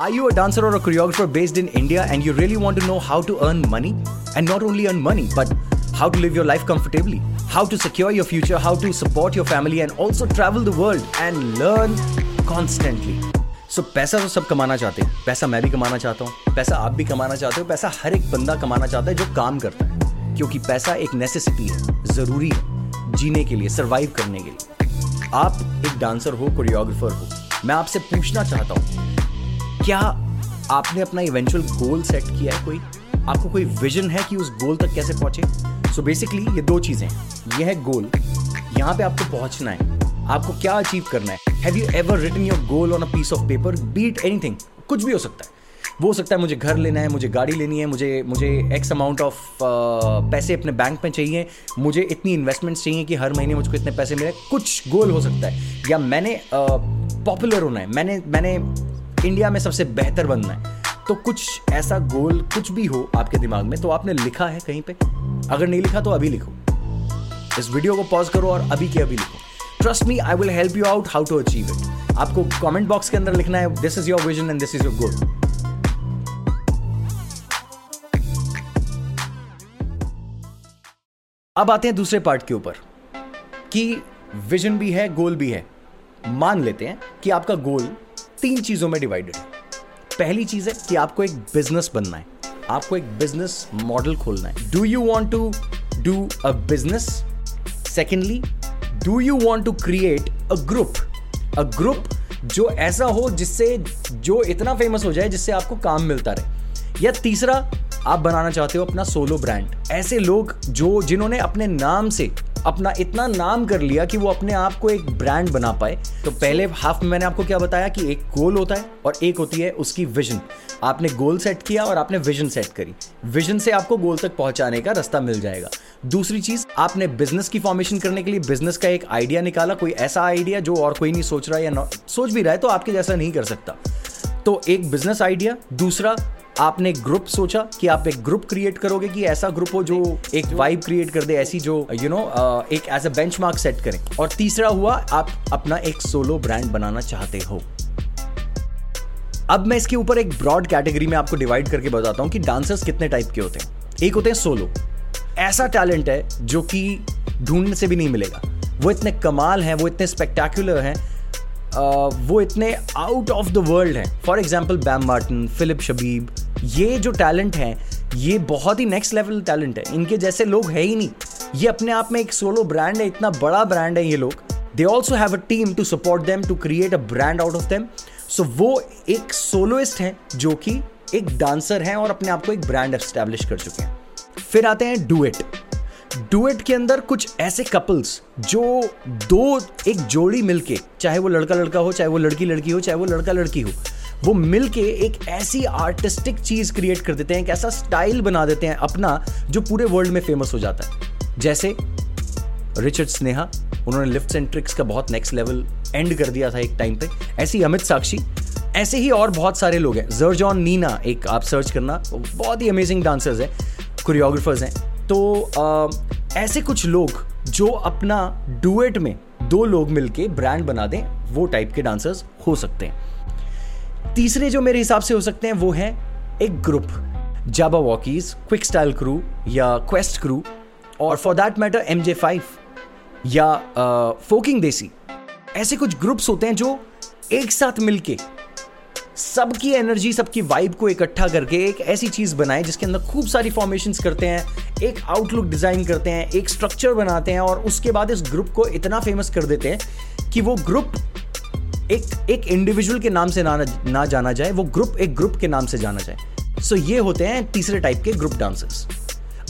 Are you a dancer or a choreographer based in India and you really want to know how to earn money? And not only earn money, but how to live your life comfortably, how to secure your future, how to support your family, and also travel the world and learn constantly. So so, पैसा तो सब कमाना चाहते हैं पैसा मैं भी कमाना चाहता हूँ पैसा आप भी कमाना चाहते हो पैसा हर एक बंदा कमाना चाहता है जो काम करता है क्योंकि पैसा एक नेसेसिटी है ज़रूरी है जीने के लिए सर्वाइव करने के लिए आप एक डांसर हो कोरियोग्राफर हो मैं आपसे पूछना चाहता हूँ क्या आपने अपना इवेंचुअल गोल सेट किया है कोई? आपको कोई विजन है कि उस गोल तक कैसे पहुँचे? सो बेसिकली ये दो चीज़ें ये है गोल यहाँ पे आपको पहुँचना है। आपको क्या अचीव करना है? Have you ever written your goal on a piece of paper be it anything कुछ भी हो सकता है। वो हो सकता है मुझे घर लेना है मुझे गाड़ी लेनी है मुझे मुझे एक्स अमाउंट ऑफ़ पैसे अपने बैंक में चाहिए। मुझे इतनी इन्वेस्टमेंट्स चाहिए कि हर महीने मुझको इतने पैसे मिले। कुछ गोल हो सकता है। या मैंने पॉपुलर uh, होना है। मैंने मैंने इंडिया में सबसे बेहतर बनना है। तो कुछ ऐसा गोल कुछ भी हो आपके दिमाग में तो आपने लिखा है कहीं पे? अगर नहीं लिखा तो अभी लिखो। इस वीडियो को पॉज करो और अभी के अभी लिखो। Trust me I will help you out how to achieve it आपको कमेंट बॉक्स के अंदर लिखना है this is your vision and this is your goal अब आते हैं दूसरे पार्ट के ऊपर, कि विजन भी है गोल भी है। मान लेते हैं कि आपका गोल तीन चीज़ों में डिवाइडेड है। पहली चीज़ है कि आपको एक बिज़नेस बनना है। आपको एक बिज़नेस मॉडल खोलना है। Do you want to do a business secondly do you want to create a group a group जो ऐसा हो जिससे जो इतना फ़ेमस हो जाए जिससे आपको काम मिलता रहे। या तीसरा, आप बनाना चाहते हो अपना सोलो ब्रांड ऐसे लोग जो जिन्होंने अपने नाम से अपना इतना नाम कर लिया कि वो अपने आप को एक ब्रांड बना पाए। तो पहले हाफ़ में मैंने आपको क्या बताया कि एक गोल होता है और एक होती है उसकी विजन आपने गोल सेट किया और आपने विजन सेट करी। विजन से आपको गोल तक पहुँचाने का रास्ता मिल जाएगा। दूसरी चीज़, आपने बिज़नेस की फॉर्मेशन करने के लिए बिज़नेस का एक आइडिया निकाला, कोई ऐसा आइडिया जो और कोई नहीं सोच रहा है या सोच भी रहा है तो आपके जैसा नहीं कर सकता। तो एक बिज़नेस आइडिया दूसरा आपने ग्रुप सोचा कि आप एक ग्रुप क्रिएट करोगे कि ऐसा ग्रुप हो जो एक वाइब क्रिएट कर दे ऐसी जो यू you नो know, एक एज अ बेंचमार्क सेट करें। और तीसरा हुआ आप अपना एक सोलो ब्रांड बनाना चाहते हो। अब मैं इसके ऊपर एक ब्रॉड कैटेगरी में आपको डिवाइड करके बताता हूँ कि डांसर्स कितने टाइप के होते हैं। एक होते हैं सोलो ऐसा टैलेंट है जो कि ढूँढने से भी नहीं मिलेगा। वो इतने कमाल हैं वो इतने स्पेक्टेकुलर हैं वो इतने आउट ऑफ़ द वर्ल्ड हैं। For example Bam Martin Philip Shabib ये जो टैलेंट हैं, ये बहुत ही नेक्स्ट लेवल टैलेंट है। इनके जैसे लोग है ही नहीं। ये अपने आप में एक सोलो ब्रांड है, इतना बड़ा ब्रांड है ये लोग। They also have a team to support them to create a brand out of them so वो एक सोलोइस्ट हैं जो कि एक डांसर हैं और अपने आप को एक ब्रांड एस्टेब्लिश कर चुके हैं। फिर आते हैं डू इट डुएट के अंदर कुछ ऐसे कपल्स जो दो एक जोड़ी मिलके, चाहे वो लड़का लड़का हो, चाहे वो लड़की लड़की हो, चाहे वो लड़का लड़की हो, वो मिलके एक ऐसी आर्टिस्टिक चीज़ क्रिएट कर देते हैं, एक ऐसा स्टाइल बना देते हैं अपना, जो पूरे वर्ल्ड में फ़ेमस हो जाता है। जैसे रिचर्ड स्नेहा उन्होंने लिफ्ट एंड ट्रिक्स का बहुत नेक्स्ट लेवल एंड कर दिया था एक टाइम पे। ऐसे ही अमित साक्षी ऐसे ही और बहुत सारे लोग हैं। जर्जॉन नीना एक, आप सर्च करना, बहुत ही अमेजिंग डांसर्स हैं कोरियोग्राफर्स हैं। तो आ, ऐसे कुछ लोग जो अपना डुएट में दो लोग मिलके ब्रांड बना दें वो टाइप के डांसर्स हो सकते हैं। तीसरे जो मेरे हिसाब से हो सकते हैं वो है एक group Jabbawockeez Quick Style Crew या क्वेस्ट क्रू और for that matter M J five या फोकिंग देसी ऐसे कुछ ग्रुप्स होते हैं जो एक साथ मिलके सबकी एनर्जी सबकी वाइब को इकट्ठा करके एक ऐसी चीज़ बनाए जिसके अंदर खूब सारी फॉर्मेशन करते हैं एक आउटलुक डिज़ाइन करते हैं, एक स्ट्रक्चर बनाते हैं और उसके बाद इस ग्रुप को इतना फ़ेमस कर देते हैं कि वो ग्रुप एक एक इंडिविजुअल के नाम से ना ना जाना जाए, वो ग्रुप एक ग्रुप के नाम से जाना जाए। सो so, ये होते हैं तीसरे टाइप के ग्रुप डांसर्स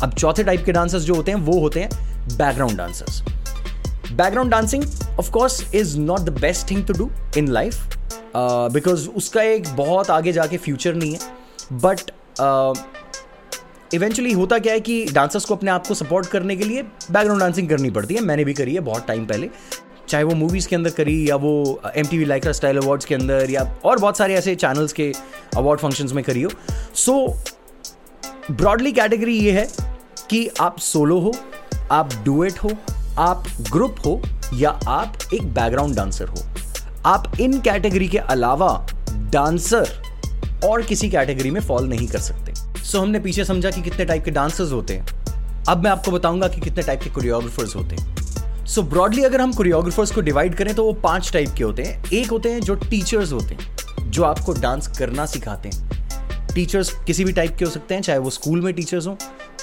अब चौथे टाइप के डांसर्स जो होते हैं, वो होते हैं background dancers background dancing of course is not the best thing to do in life because उसका एक बहुत आगे जाके फ्यूचर नहीं है। बट इवेंचुअली होता क्या है कि डांसर्स को अपने आप को सपोर्ट करने के लिए बैकग्राउंड डांसिंग करनी पड़ती है। मैंने भी करी है बहुत टाइम पहले। चाहे वो मूवीज़ के अंदर करी या वो M T V Lycra Style Awards के अंदर या और बहुत सारे ऐसे चैनल्स के अवार्ड फ़ंक्शंस में करी हो। सो ब्रॉडली कैटेगरी ये है कि आप सोलो हो, आप डुएट हो, आप ग्रुप हो या आप एक बैकग्राउंड डांसर हो। आप इन कैटेगरी के अलावा डांसर और किसी कैटेगरी में फॉल नहीं कर सकते। सो हमने पीछे समझा कि कितने टाइप के डांसर्स होते हैं। अब मैं आपको बताऊँगा कि कितने टाइप के कोरियोग्राफर्स होते हैं। सो ब्रॉडली अगर हम कोरियोग्राफर्स को डिवाइड करें तो वो पाँच टाइप के होते हैं। एक होते हैं जो टीचर्स होते हैं, जो आपको डांस करना सिखाते हैं। टीचर्स किसी भी टाइप के हो सकते हैं, चाहे वो स्कूल में टीचर्स हों,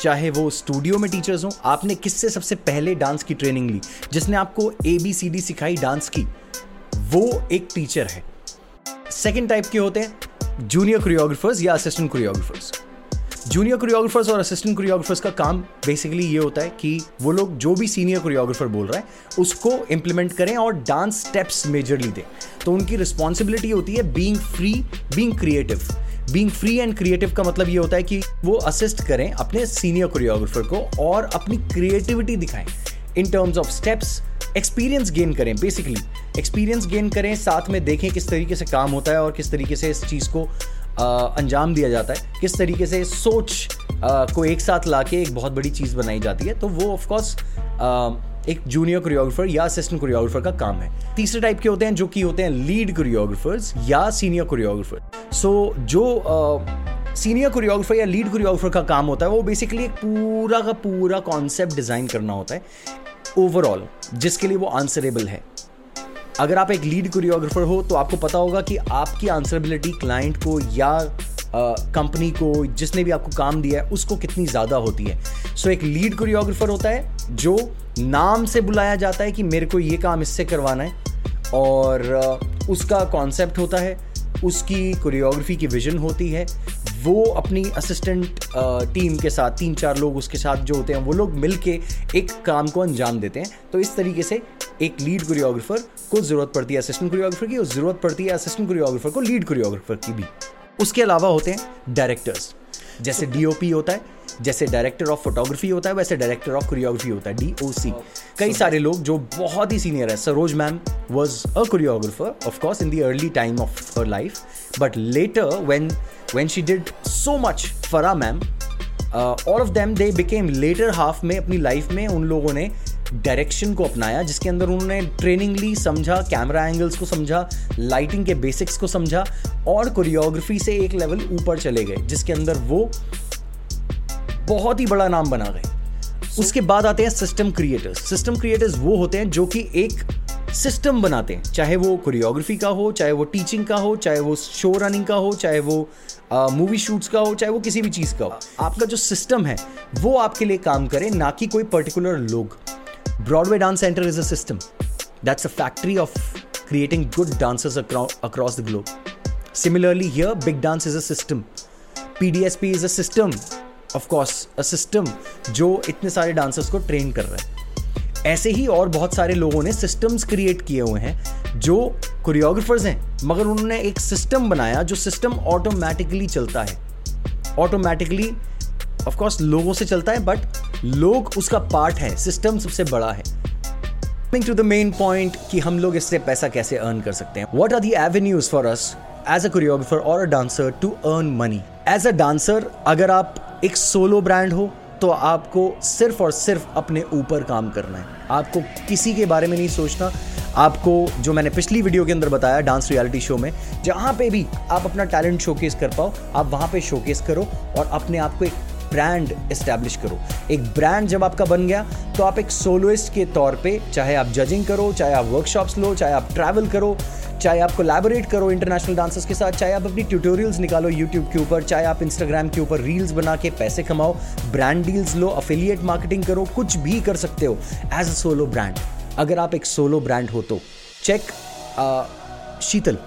चाहे वो स्टूडियो में टीचर्स हों। आपने किससे सबसे पहले डांस की ट्रेनिंग ली? जिसने आपको ए बी सी डी सिखाई डांस की, वो एक टीचर है। सेकेंड टाइप के होते हैं जूनियर कोरियोग्राफर्स या असिस्टेंट कोरियोग्राफर्स जूनियर कोरियोग्राफर्स और असिस्टेंट कोरियोग्राफर्स का काम बेसिकली ये होता है कि वो लोग जो भी सीनियर कोरियोग्राफर बोल रहा है, उसको इंप्लीमेंट करें और डांस स्टेप्स मेजरली दें। तो उनकी रिस्पॉन्सिबिलिटी होती है being free being creative being free and creative का मतलब ये होता है कि वो असिस्ट करें अपने सीनियर कोरियोग्राफर को और अपनी क्रिएटिविटी दिखाएँ। In terms of steps experience gain करें बेसिकली एक्सपीरियंस गेन करें, साथ में देखें किस तरीके से काम होता है और किस तरीके से इस चीज़ को अंजाम दिया जाता है किस तरीके से सोच को एक साथ ला के एक बहुत बड़ी चीज़ बनाई जाती है। तो वो ऑफकोर्स एक जूनियर कोरियोग्राफर या असिस्टेंट कोरियोग्राफर का काम है। तीसरे टाइप के होते हैं जो कि होते हैं लीड कोरियोग्राफर्स या सीनियर कोरियोग्राफर सो जो सीनियर कोरियोग्राफर या लीड कोरियोग्राफर का काम होता है, वो बेसिकली एक पूरा का पूरा कॉन्सेप्ट डिज़ाइन करना होता है। ओवरऑल जिसके लिए वो आंसरेबल है। अगर आप एक लीड कोरियोग्राफर हो तो आपको पता होगा कि आपकी आंसरेबिलिटी क्लाइंट को या कंपनी uh, को जिसने भी आपको काम दिया है उसको कितनी ज़्यादा होती है। सो so, एक लीड कोरियोग्राफर होता है जो नाम से बुलाया जाता है कि मेरे को ये काम इससे करवाना है और uh, उसका कॉन्सेप्ट होता है उसकी कोरियोग्राफी की विजन होती है। वो अपनी असिस्टेंट टीम के साथ तीन चार लोग उसके साथ जो होते हैं वो लोग मिल के एक काम को अंजाम देते हैं। तो इस तरीके से एक लीड कोरियोग्राफर को ज़रूरत पड़ती है असिस्टेंट कोरियोग्राफर की और ज़रूरत पड़ती है असिस्टेंट कोरियोग्राफर को लीड कोरियोग्राफर की भी। उसके अलावा होते हैं डायरेक्टर्स जैसे डीओपी होता है जैसे डायरेक्टर ऑफ़ फोटोग्राफी होता है वैसे डायरेक्टर ऑफ़ कोरियोग्राफी होता है डीओसी कई सारे लोग जो बहुत ही सीनियर है। Saroj ma'am was a choreographer of course in the early time of her life but later when when she did so much Farah ma'am all of them they became later half में अपनी life में उन लोगों ने direction को अपनाया जिसके अंदर उन्होंने ट्रेनिंग ली समझा कैमरा एंगल्स को समझा लाइटिंग के बेसिक्स को समझा और कोरियोग्राफी से एक लेवल ऊपर चले गए जिसके अंदर वो बहुत ही बड़ा नाम बना गए। उसके बाद आते हैं सिस्टम क्रिएटर्स सिस्टम क्रिएटर्स वो होते हैं जो कि एक सिस्टम बनाते हैं चाहे वो कोरियोग्राफी का हो चाहे वो टीचिंग का हो चाहे वो शो रनिंग का हो चाहे वो मूवी शूट्स का हो चाहे वो किसी भी चीज़ का हो। आपका जो सिस्टम है वो आपके लिए काम करे ना कि कोई पर्टिकुलर लोग। Dance centre is a system that's a factory of creating good dancers across the globe similarly here big dance is a system P D S P is a system of course a system जो इतने सारे dancers को train कर रहे हैं। ऐसे ही और बहुत सारे लोगों ने सिस्टम्स क्रिएट किए हुए हैं जो कोरियोग्राफर्स हैं, मगर उन्होंने एक सिस्टम बनाया जो सिस्टम ऑटोमेटिकली चलता है। ऑटोमेटिकली ऑफकोर्स लोगों से चलता है बट लोग उसका पार्ट है सिस्टम सबसे बड़ा है। Coming to the main point कि हम लोग इससे पैसा कैसे अर्न कर सकते हैं। What are the avenues for us as a choreographer और a dancer to earn money as a dancer अगर आप एक सोलो ब्रांड हो तो आपको सिर्फ़ और सिर्फ़ अपने ऊपर काम करना है। आपको किसी के बारे में नहीं सोचना। आपको, जो मैंने पिछली वीडियो के अंदर बताया डांस रियलिटी शो में, जहाँ पे भी आप अपना टैलेंट शोकेस कर पाओ, आप वहाँ पे शोकेस करो और अपने आप को एक ब्रांड इस्टेब्लिश करो। एक ब्रांड जब आपका बन गया तो आप एक सोलोइस्ट के तौर पे, चाहे आप जजिंग करो, चाहे आप वर्कशॉप्स लो, चाहे आप ट्रैवल करो, चाहे आप कोलैबोरेट करो इंटरनेशनल डांसर्स के साथ, चाहे आप अपनी ट्यूटोरियल्स निकालो यूट्यूब के ऊपर, चाहे आप इंस्टाग्राम के ऊपर रील्स बना के पैसे कमाओ ब्रांड डील्स लो अफिलिएट मार्केटिंग करो, कुछ भी कर सकते हो एज अ सोलो ब्रांड अगर आप एक सोलो ब्रांड हो तो check Sheetal.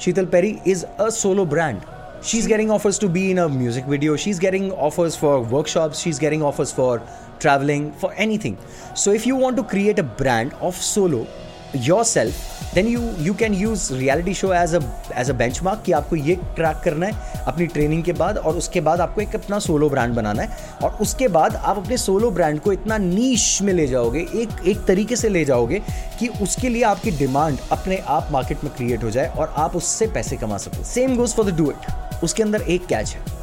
Sheetal Perry is a solo brand she's getting offers to be in a music video. She's getting offers for workshops. She's getting offers for traveling for anything. So if you want to create a brand of solo yourself then you you can use reality show as a as a benchmark कि आपको ये track करना है अपनी training के बाद और उसके बाद आपको एक अपना सोलो ब्रांड बनाना है। और उसके बाद आप अपने सोलो ब्रांड को इतना नीच में ले जाओगे, एक एक तरीके से ले जाओगे कि उसके लिए आपकी डिमांड अपने आप मार्केट में क्रिएट हो जाए और आप उससे पैसे कमा सको। Same goes for the duet उसके अंदर एक कैच है।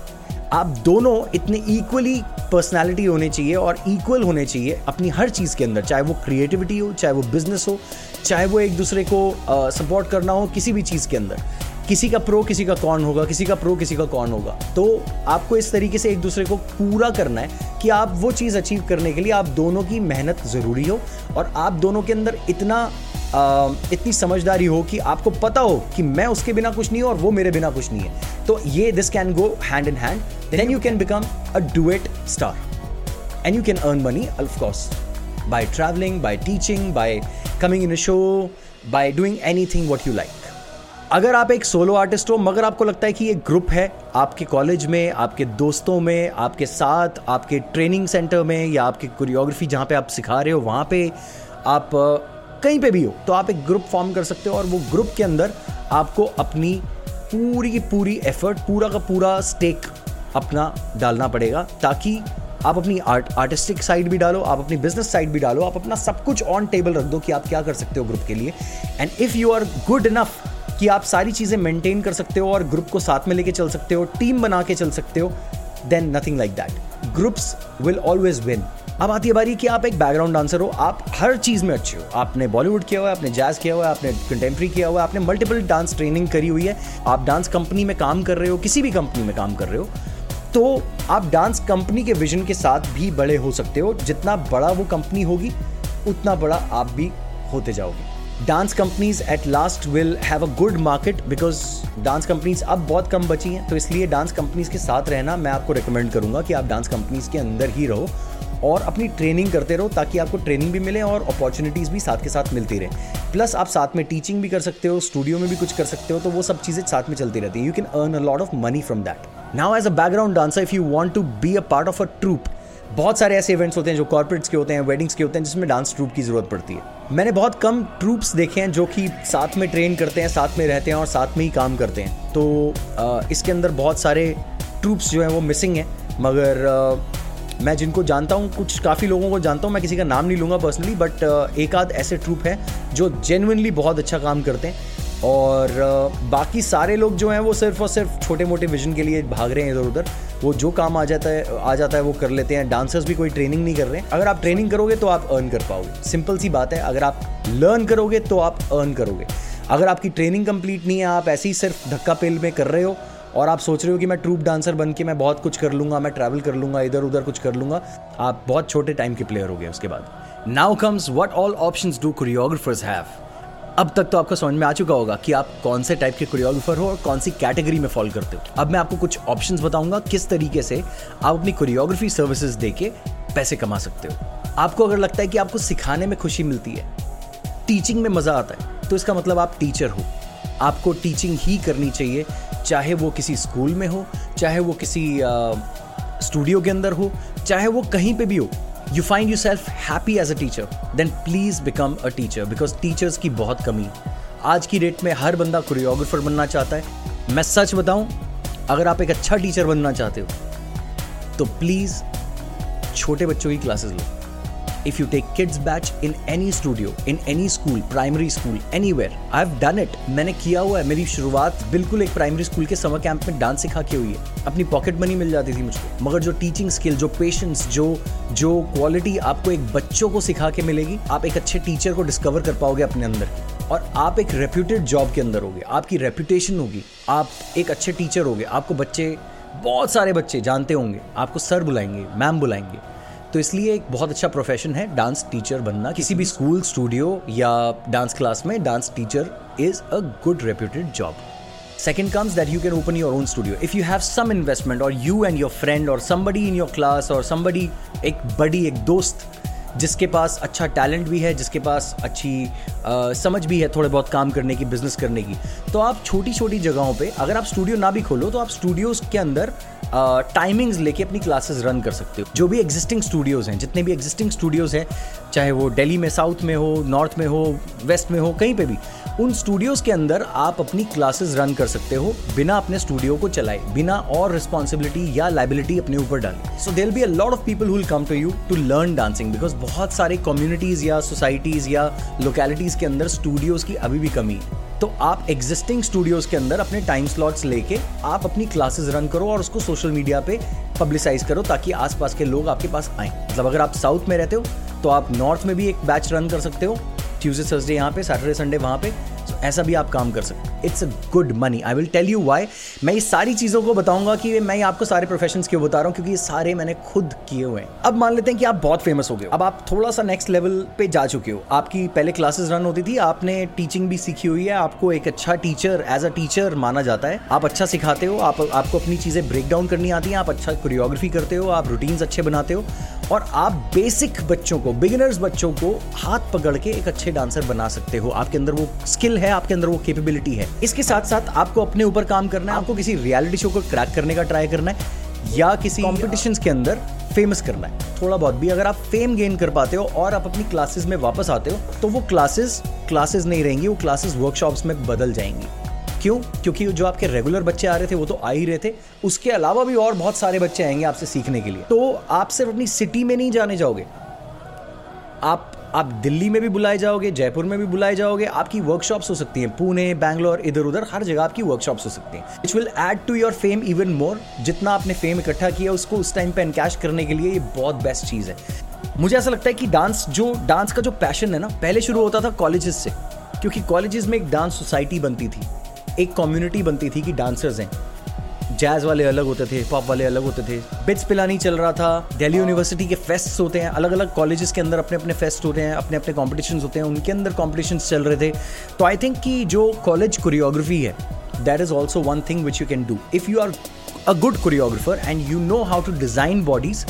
आप दोनों इतने इक्वली पर्सनालिटी होने चाहिए और इक्वल होने चाहिए अपनी हर चीज़ के अंदर, चाहे वो क्रिएटिविटी हो, चाहे वो बिज़नेस हो चाहे वो एक दूसरे को सपोर्ट करना हो किसी भी चीज़ के अंदर। किसी का प्रो किसी का कौन होगा किसी का प्रो किसी का कौन होगा। तो आपको इस तरीके से एक दूसरे को पूरा करना है कि आप वो चीज़ अचीव करने के लिए आप दोनों की मेहनत ज़रूरी हो और आप दोनों के अंदर इतना आ, इतनी समझदारी हो कि आपको पता हो कि मैं उसके बिना कुछ नहीं हूँ और वो मेरे बिना कुछ नहीं है। तो ये this can go hand in hand then you can become a duet star and you can earn money of course by traveling, by teaching, by coming in a show, by doing anything what you like. अगर आप एक solo artist हो मगर आपको लगता है कि ये ग्रुप है आपके कॉलेज में आपके दोस्तों में आपके साथ आपके ट्रेनिंग सेंटर में या आपके कोरियोग्राफी जहाँ पे आप सिखा रहे हो वहाँ पे आप कहीं पे भी हो तो आप एक ग्रुप फॉर्म कर सकते हो और वो ग्रुप के अंदर आपको अपनी पूरी की पूरी एफर्ट पूरा का पूरा स्टेक अपना डालना पड़ेगा ताकि आप अपनी आर्ट आर्टिस्टिक साइड भी डालो, आप अपनी बिज़नेस साइड भी डालो, आप अपना सब कुछ ऑन टेबल रख दो कि आप क्या कर सकते हो ग्रुप के लिए। And if you are good enough कि आप सारी चीज़ें मेंटेन कर सकते हो और ग्रुप को साथ में लेके चल सकते हो टीम बना के चल सकते हो then nothing like that groups will always win अब आती है बारी कि आप एक बैकग्राउंड डांसर हो, आप हर चीज़ में अच्छे हो। आपने बॉलीवुड किया हुआ है, आपने जैज किया हुआ है, आपने कंटेम्प्री किया हुआ है, आपने मल्टीपल डांस ट्रेनिंग करी हुई है। आप डांस कंपनी में काम कर रहे हो, किसी भी कंपनी में काम कर रहे हो तो आप डांस कंपनी के विजन के साथ भी बड़े हो सकते हो। जितना बड़ा वो कंपनी होगी, उतना बड़ा आप भी होते जाओगे। Dance companies at last will have a good market because dance companies अब बहुत कम बची हैं। तो इसलिए डांस कंपनीज़ के साथ रहना मैं आपको रिकमेंड करूँगा कि आप डांस कंपनीज़ के अंदर ही रहो और अपनी ट्रेनिंग करते रहो ताकि आपको ट्रेनिंग भी मिले और अपॉर्चुनिटीज़ भी साथ के साथ मिलती रहे। प्लस आप साथ में टीचिंग भी कर सकते हो स्टूडियो में भी कुछ कर सकते हो तो वो सब चीज़ें साथ में चलती रहती है। You can earn a lot of money from that now as a background dancer if you want to be a part of a troupe बहुत सारे ऐसे इवेंट्स होते हैं जो कॉर्पोरेट्स के होते हैं वेडिंग्स के होते हैं, जिसमें डांस ट्रूप की ज़रूरत पड़ती है। मैंने बहुत कम ट्रूप्स देखे हैं जो कि साथ में ट्रेन करते हैं, साथ में रहते हैं और साथ में ही काम करते हैं। तो इसके अंदर बहुत सारे ट्रूप्स जो हैं वो मिसिंग हैं, मगर मैं जिनको जानता हूँ, कुछ काफ़ी लोगों को जानता हूँ, मैं किसी का नाम नहीं लूँगा पर्सनली बट एक आध ऐसे ट्रूप हैं जो जेनुनली बहुत अच्छा काम करते हैं। और बाकी सारे लोग जो हैं वो सिर्फ़ और सिर्फ़ छोटे मोटे विजन के लिए भाग रहे हैं इधर उधर। वो जो काम आ जाता है, आ जाता है वो कर लेते हैं। डांसर्स भी कोई ट्रेनिंग नहीं कर रहे हैं। अगर आप ट्रेनिंग करोगे तो आप अर्न कर पाओगे। सिंपल सी बात है, अगर आप लर्न करोगे तो आप अर्न करोगे। अगर आपकी ट्रेनिंग कंप्लीट नहीं है, आप ऐसे ही सिर्फ़ धक्का पेल में कर रहे हो और आप सोच रहे हो कि मैं ट्रूप डांसर बन के मैं बहुत कुछ कर लूँगा, मैं ट्रैवल कर लूँगा इधर उधर कुछ कर लूँगा, आप बहुत छोटे टाइम के प्लेयर हो गए उसके बाद। Now comes what all option do choreographers have अब तक तो आपको समझ में आ चुका होगा कि आप कौन से टाइप के कोरियोग्राफर हो और कौन सी कैटेगरी में फॉलो करते हो। अब मैं आपको कुछ ऑप्शंस बताऊँगा किस तरीके से आप अपनी कोरियोग्राफी सर्विसेज़ दे के पैसे कमा सकते हो। आपको अगर लगता है कि आपको सिखाने में खुशी मिलती है टीचिंग में मज़ा आता है तो इसका मतलब आप टीचर हो। आपको टीचिंग ही करनी चाहिए, चाहे वो किसी स्कूल में हो, चाहे वो किसी स्टूडियो के अंदर हो, चाहे वो कहीं पे भी हो। You find yourself happy as a teacher then please become a teacher because teachers की बहुत कमी आज की डेट में हर बंदा कोरियोग्राफर बनना चाहता है। मैं सच बताऊँ, अगर आप एक अच्छा टीचर बनना चाहते हो तो प्लीज़ छोटे बच्चों की क्लासेस लो। If you take kids batch in any studio, in any school, primary school, anywhere I have done it मैंने किया हुआ है। मेरी शुरुआत बिल्कुल एक प्राइमरी स्कूल के समर कैंप में डांस सिखा के हुई है। अपनी पॉकेट मनी मिल जाती थी मुझको। मगर जो टीचिंग स्किल जो पेशेंस जो जो क्वालिटी आपको एक बच्चों को सिखा के मिलेगी, आप एक अच्छे टीचर को डिस्कवर कर पाओगे अपने अंदर। और आप एक रेप्यूटेड जॉब के अंदर होगे। आपकी रेप्यूटेशन होगी। आप एक अच्छे टीचर होगे। आपको बच्चे, बहुत सारे बच्चे जानते होंगे। आपको सर बुलाएँगे मैम बुलाएँगे। तो इसलिए एक बहुत अच्छा प्रोफेशन है डांस टीचर बनना किसी भी स्कूल स्टूडियो या डांस क्लास में dance teacher is a good reputed job Second comes that you can open your own studio. If you have some investment, or you and your friend, or somebody in your class, or somebody, एक बड़ी एक दोस्त जिसके पास अच्छा talent भी है जिसके पास अच्छी आ, समझ भी है थोड़े बहुत काम करने की बिज़नेस करने की तो आप छोटी छोटी जगहों पे अगर आप स्टूडियो ना भी खोलो तो आप स्टूडियोज के अंदर टाइमिंग्स लेके अपनी क्लासेस रन कर सकते हो। जो भी एग्जिस्टिंग स्टूडियोज़ हैं, जितने भी एग्जिस्टिंग स्टूडियोज़ हैं, चाहे वो दिल्ली में साउथ में हो नॉर्थ में हो वेस्ट में हो, कहीं पे भी, उन स्टूडियोज़ के अंदर आप अपनी क्लासेस रन कर सकते हो बिना अपने स्टूडियो को चलाए, बिना और रिस्पॉन्सिबिलिटी या लाइबिलिटी अपने ऊपर डाले। So there be a lot of people who'll come to you to learn dancing because बहुत सारे कम्युनिटीज़ या सोसाइटीज़ या लोकेलिटीज़ के अंदर स्टूडियोज़ की अभी भी कमी है। तो आप एग्जिस्टिंग स्टूडियोज के अंदर अपने टाइम स्लॉट्स लेके आप अपनी क्लासेस रन करो और उसको सोशल मीडिया पे पब्लिसाइज करो ताकि आसपास के लोग आपके पास आए। मतलब अगर आप साउथ में रहते हो तो आप नॉर्थ में भी एक बैच रन कर सकते हो। ट्यूजडे थर्सडे यहाँ पे, सैटरडे, संडे वहाँ पे। तो ऐसा भी आप काम कर सकते हो। It's a good money I will tell you why मैं ये सारी चीज़ों को बताऊँगा कि मैं आपको सारे प्रोफेशन क्यों बता रहा हूँ, क्योंकि ये सारे मैंने खुद किए हुए हैं। अब मान लेते हैं कि आप बहुत फ़ेमस हो गए अब आप थोड़ा सा नेक्स्ट लेवल पे जा चुके हो। आपकी पहले क्लासेस रन होती थी, आपने टीचिंग भी सीखी हुई है, आपको एक अच्छा टीचर एज अ टीचर माना जाता है। आप अच्छा सिखाते हो, आप, आपको अपनी चीज़ें ब्रेक डाउन करनी आती हैं, आप अच्छा कोरियोग्राफी करते हो, आप रूटीन्स अच्छे बनाते हो, और आप बेसिक बच्चों को बिगिनर्स बच्चों को हाथ पकड़ के एक अच्छे डांसर बना सकते हो। आपके अंदर वो स्किल है, आपके अंदर वो कैपेबिलिटी है। इसके साथ साथ आपको अपने ऊपर काम करना है आपको किसी रियलिटी शो को क्रैक करने का ट्राई करना है या किसी कॉम्पिटिशन के अंदर फ़ेमस करना है। थोड़ा बहुत भी अगर आप फेम गेन कर पाते हो और आप अपनी क्लासेस में वापस आते हो तो वो क्लासेस क्लासेस नहीं रहेंगी वो क्लासेस वर्कशॉप्स में बदल जाएँगी। क्यों? क्योंकि जो आपके रेगुलर बच्चे आ रहे थे वो तो आ ही रहे थे। उसके अलावा भी और बहुत सारे बच्चे आएँगे आपसे सीखने के लिए। तो आप सिर्फ़ अपनी सिटी में नहीं जाने जाओगे। आप आप दिल्ली में भी बुलाए जाओगे, जयपुर में भी बुलाए जाओगे, आपकी वर्कशॉप्स हो सकती हैं। पुणे, बैंगलोर इधर उधर हर जगह आपकी वर्कशॉप्स हो सकती हैं। It will add to your fame even more जितना आपने फेम इकट्ठा किया, उसको उस टाइम पे एनकैश करने के लिए ये बहुत बेस्ट चीज़ है। मुझे ऐसा लगता है कि डांस जो डांस का जो पैशन है ना, पहले शुरू होता था कॉलेजेस से। क्योंकि कॉलेजेस में एक डांस सोसाइटी बनती थी। एक कम्युनिटी बनती थी कि डांसर्स हैं। जैज वाले अलग होते थे पॉप वाले अलग होते थे। बिट्स पिलानी चल रहा था। दिल्ली यूनिवर्सिटी के फेस्ट होते हैं। अलग अलग कॉलेजेस के अंदर अपने अपने फेस्ट होते हैं अपने अपने कॉम्पिटिशन होते हैं। उनके अंदर कॉम्पिटिशन चल रहे थे। तो आई थिंक कि जो कॉलेज कोरियोग्राफी है that is also one thing which you can do if you are a good choreographer and you know how to design bodies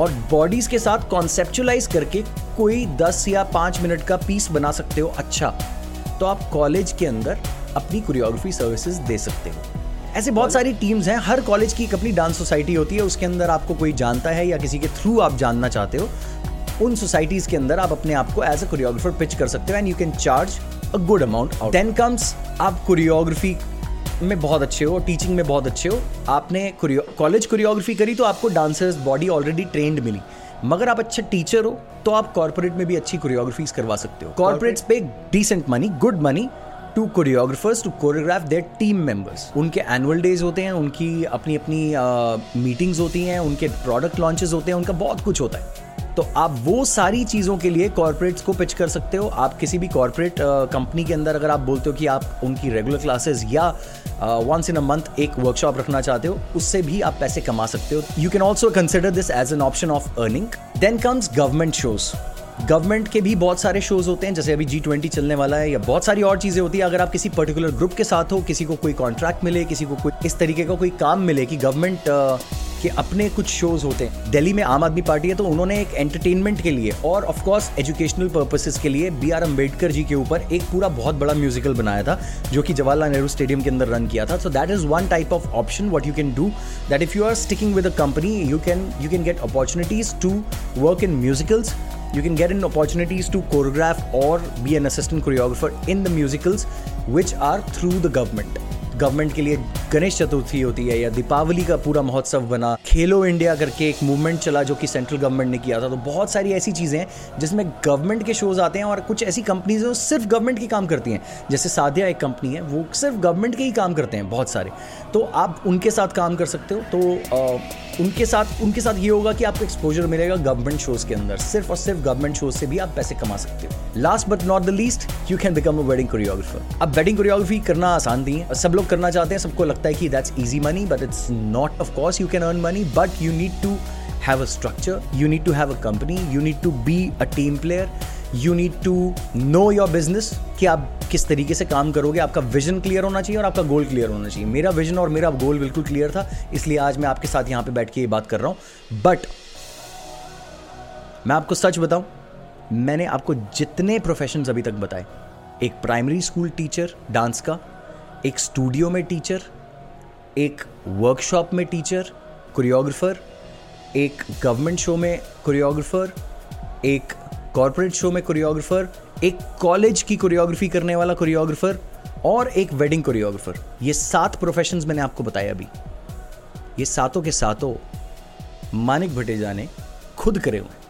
और बॉडीज के साथ कॉन्सेप्चुलाइज करके कोई दस या पाँच मिनट का पीस बना सकते हो अच्छा। तो आप कॉलेज के अंदर अपनी कोरियोग्राफी सर्विसेज़ दे सकते हो। ऐसे बहुत सारी टीम्स हैं। हर कॉलेज की एक अपनी डांस सोसाइटी होती है। उसके अंदर आपको कोई जानता है या किसी के थ्रू आप जानना चाहते हो उन सोसाइटीज के अंदर आप अपने आप को एज अ कोरियोग्राफर पिच कर सकते हो and you can charge a good amount then comes आप कोरियोग्राफी में बहुत अच्छे हो टीचिंग में बहुत अच्छे हो। आपने कॉलेज कोरियोग्राफी करी तो आपको डांसर्स बॉडी ऑलरेडी ट्रेंड मिली। मगर आप अच्छे टीचर हो तो आप कॉर्पोरेट में भी अच्छी कोरियोग्राफीज करवा सकते हो। Corporates pay decent money good money to choreographers to choreograph their team members उनके एनुअल डेज़ होते हैं, उनकी अपनी अपनी मीटिंग्स होती हैं, उनके प्रोडक्ट लॉन्चेस होते हैं, उनका बहुत कुछ होता है। तो आप वो सारी चीज़ों के लिए कॉर्पोरेट्स को पिच कर सकते हो। आप किसी भी कॉर्पोरेट कंपनी के अंदर अगर आप बोलते हो कि आप उनकी रेगुलर क्लासेस या वंस इन अ मंथ एक वर्कशॉप रखना चाहते हो, उससे भी आप पैसे कमा सकते हो। You can also consider this as an option of earning then comes government shows government के भी बहुत सारे शोज़ होते हैं, जैसे अभी जी ट्वेंटी चलने वाला है, या बहुत सारी और चीज़ें होती है। अगर आप किसी पर्टिकुलर ग्रुप के साथ हो, किसी को कोई कॉन्ट्रैक्ट मिले, किसी को कोई इस तरीके का कोई काम मिले कि गवर्नमेंट के अपने कुछ शोज़ होते हैं। दिल्ली में आम आदमी पार्टी है तो उन्होंने एक एंटरटेनमेंट के लिए और ऑफ़ कोर्स एजुकेशनल पर्पसेस के लिए बी आर अंबेडकर जी के ऊपर एक पूरा बहुत बड़ा म्यूजिकल बनाया था, जो कि जवाहरलाल नेहरू स्टेडियम के अंदर रन किया था। So that is one type of option what you can do that if you are sticking with a company you can you can get opportunities to work in musicals you can get in opportunities to choreograph or be an assistant choreographer in the musicals which are through the government. Government के लिए गणेश चतुर्थी होती है या दीपावली का पूरा महोत्सव बना। खेलो India करके एक मूवमेंट चला जो कि सेंट्रल गवर्नमेंट ने किया था। तो बहुत सारी ऐसी चीज़ें हैं जिसमें गवर्नमेंट के शोज़ आते हैं और कुछ ऐसी कंपनीज़ जो सिर्फ़ गवर्नमेंट के काम करती हैं। जैसे साध्या एक कंपनी है वो सिर्फ़ गवर्नमेंट के ही काम करते हैं बहुत सारे। तो आप उनके साथ काम कर सकते हो। तो आ, उनके साथ उनके साथ ये होगा कि आपको एक्सपोजर मिलेगा गवर्नमेंट शोज़ के अंदर। सिर्फ़ और सिर्फ़ गवर्नमेंट शोज़ से भी आप पैसे कमा सकते हो। Last but not the least you can become a wedding choreographer अब वेडिंग कोरियोग्राफी करना आसान नहीं है। सब लोग करना चाहते हैं, सबको लगता है कि that's easy money but it's not of course you can earn money but you need to have a structure you need to have a company you need to be a team player you need to know your business कि आप किस तरीके से काम करोगे, आपका vision clear होना चाहिए और आपका गोल क्लियर होना चाहिए। मेरा विजन और मेरा गोल बिल्कुल क्लियर था, इसलिए आज मैं आपके साथ यहाँ पे बैठ के ये बात कर रहा हूँ। बट मैं आपको सच बताऊँ, मैंने आपको जितने प्रोफेशन अभी तक बताए, एक प्राइमरी स्कूल टीचर डांस का, एक स्टूडियो में टीचर एक वर्कशॉप में टीचर कोरियोग्राफर एक गवर्नमेंट शो में कोरियोग्राफर एक कॉरपोरेट शो में कोरियोग्राफर, एक कॉलेज की कोरियोग्राफी करने वाला कोरियोग्राफर और एक वेडिंग कोरियोग्राफर। ये सात प्रोफेशंस मैंने आपको बताया अभी। ये सातों के सातों मानिक भटेजा ने खुद करे हुए